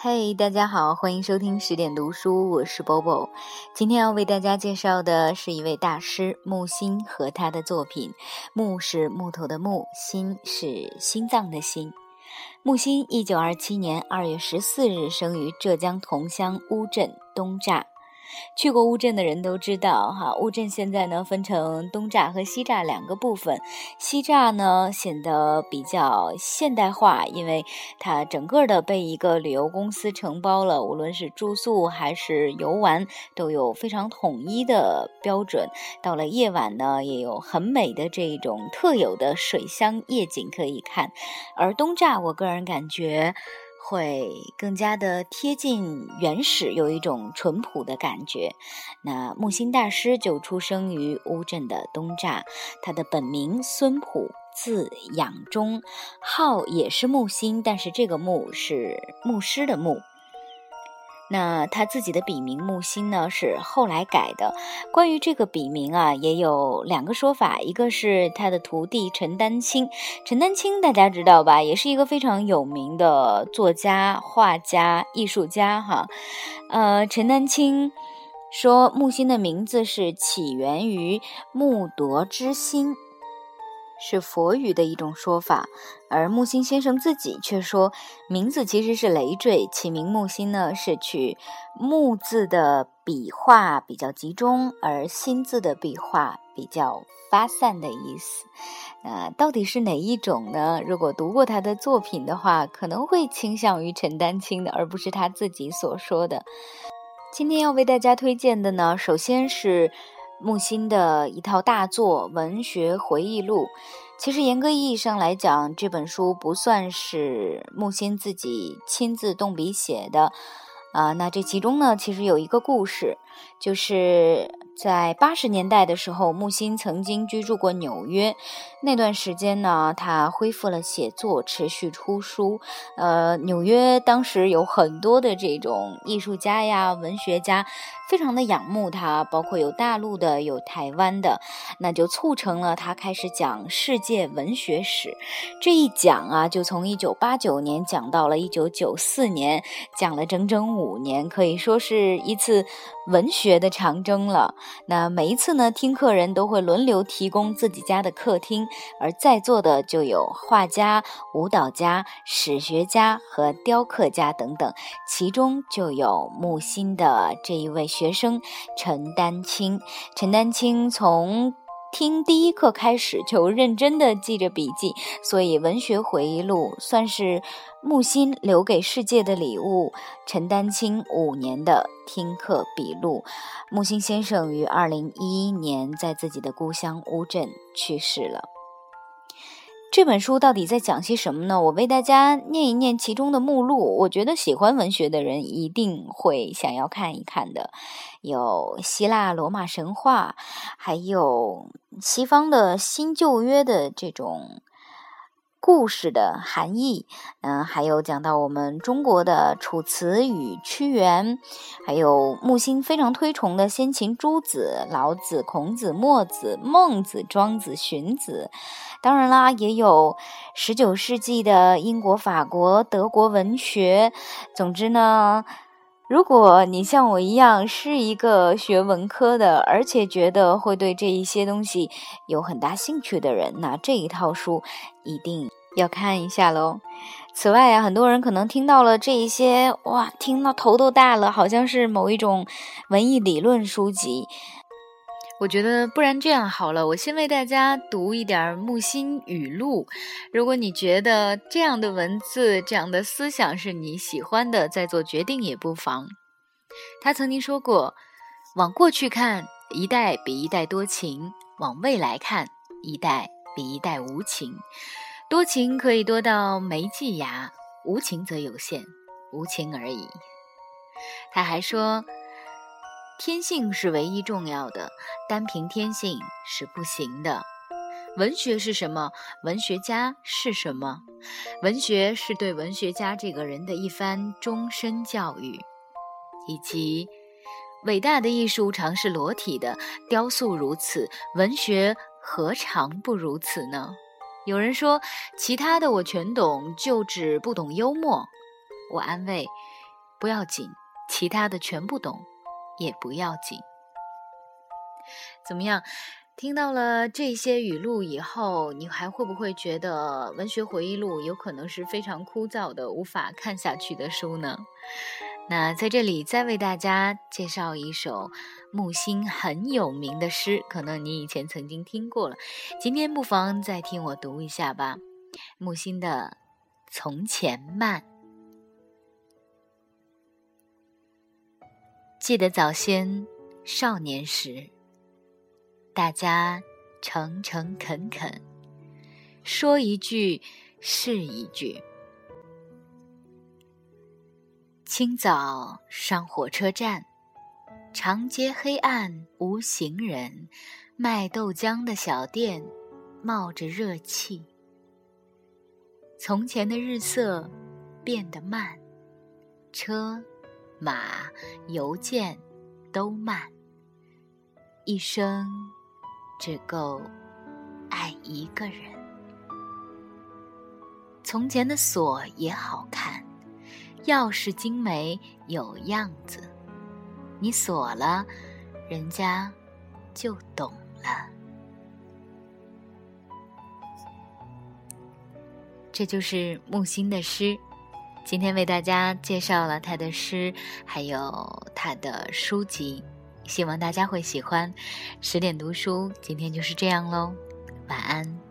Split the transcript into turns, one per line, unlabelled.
嘿，大家好，欢迎收听十点读书，我是 Bobo。今天要为大家介绍的是一位大师木心和他的作品。木是木头的木，心是心脏的心。木心，一九二七年二月十四日生于浙江桐乡乌镇东栅。去过乌镇的人都知道，哈，乌镇现在呢分成东栅和西栅两个部分。西栅呢显得比较现代化，因为它整个的被一个旅游公司承包了，无论是住宿还是游玩都有非常统一的标准。到了夜晚呢，也有很美的这种特有的水乡夜景可以看。而东栅，我个人感觉。会更加的贴近原始，有一种淳朴的感觉。那木心大师就出生于乌镇的东栅，他的本名孙璞，字养忠，号也是木心，但是这个木是牧师的牧。那他自己的笔名木心呢，是后来改的。关于这个笔名啊，也有两个说法，一个是他的徒弟陈丹青，陈丹青大家知道吧，也是一个非常有名的作家、画家、艺术家哈。呃，陈丹青说木心的名字是起源于木铎之心。是佛语的一种说法，而木心先生自己却说，名字其实是累赘，起名木心呢是取木字的笔画比较集中，而心字的笔画比较发散的意思。那到底是哪一种呢？如果读过他的作品的话，可能会倾向于陈丹青的，而不是他自己所说的。今天要为大家推荐的呢，首先是。木心的一套大作《文学回忆录》，其实严格意义上来讲，这本书不算是木心自己亲自动笔写的，啊，那这其中呢，其实有一个故事，就是。在八十年代的时候，木心曾经居住过纽约。那段时间呢，他恢复了写作，持续出书。呃，纽约当时有很多的这种艺术家呀、文学家，非常的仰慕他，包括有大陆的，有台湾的，那就促成了他开始讲世界文学史。这一讲啊，就从一九八九年讲到了一九九四年，讲了整整五年，可以说是一次文学的长征了。那每一次呢，听课人都会轮流提供自己家的客厅，而在座的就有画家、舞蹈家、史学家和雕刻家等等，其中就有木心的这一位学生陈丹青。陈丹青从听第一课开始就认真的记着笔记，所以文学回忆录算是木心留给世界的礼物。陈丹青五年的听课笔录，木心先生于二零一一年在自己的故乡乌镇去世了。这本书到底在讲些什么呢？我为大家念一念其中的目录。我觉得喜欢文学的人一定会想要看一看的。有希腊罗马神话，还有西方的新旧约的这种。故事的含义，嗯，还有讲到我们中国的楚辞与屈原，还有木心非常推崇的先秦诸子，老子、孔子、墨子、孟子、庄子、荀子，当然啦，也有十九世纪的英国、法国、德国文学。总之呢，如果你像我一样是一个学文科的，而且觉得会对这一些东西有很大兴趣的人，那这一套书一定。要看一下喽。此外啊，很多人可能听到了这一些，哇，听到头都大了，好像是某一种文艺理论书籍。我觉得，不然这样好了，我先为大家读一点木心语录。如果你觉得这样的文字、这样的思想是你喜欢的，再做决定也不妨。他曾经说过：“往过去看，一代比一代多情；往未来看，一代比一代无情。”多情可以多到没季牙，无情则有限，无情而已。他还说，天性是唯一重要的，单凭天性是不行的。文学是什么？文学家是什么？文学是对文学家这个人的一番终身教育，以及伟大的艺术常是裸体的，雕塑如此，文学何尝不如此呢？有人说，其他的我全懂，就只不懂幽默。我安慰，不要紧，其他的全不懂也不要紧。怎么样？听到了这些语录以后，你还会不会觉得文学回忆录有可能是非常枯燥的、无法看下去的书呢？那在这里再为大家介绍一首木心很有名的诗，可能你以前曾经听过了，今天不妨再听我读一下吧。木心的《从前慢》，记得早先少年时。大家诚诚恳恳，说一句是一句。清早上火车站，长街黑暗无行人，卖豆浆的小店冒着热气。从前的日色变得慢，车马邮件都慢，一生。只够爱一个人。从前的锁也好看，钥匙精美有样子，你锁了，人家就懂了。这就是木心的诗，今天为大家介绍了他的诗，还有他的书籍。希望大家会喜欢，十点读书，今天就是这样喽，晚安。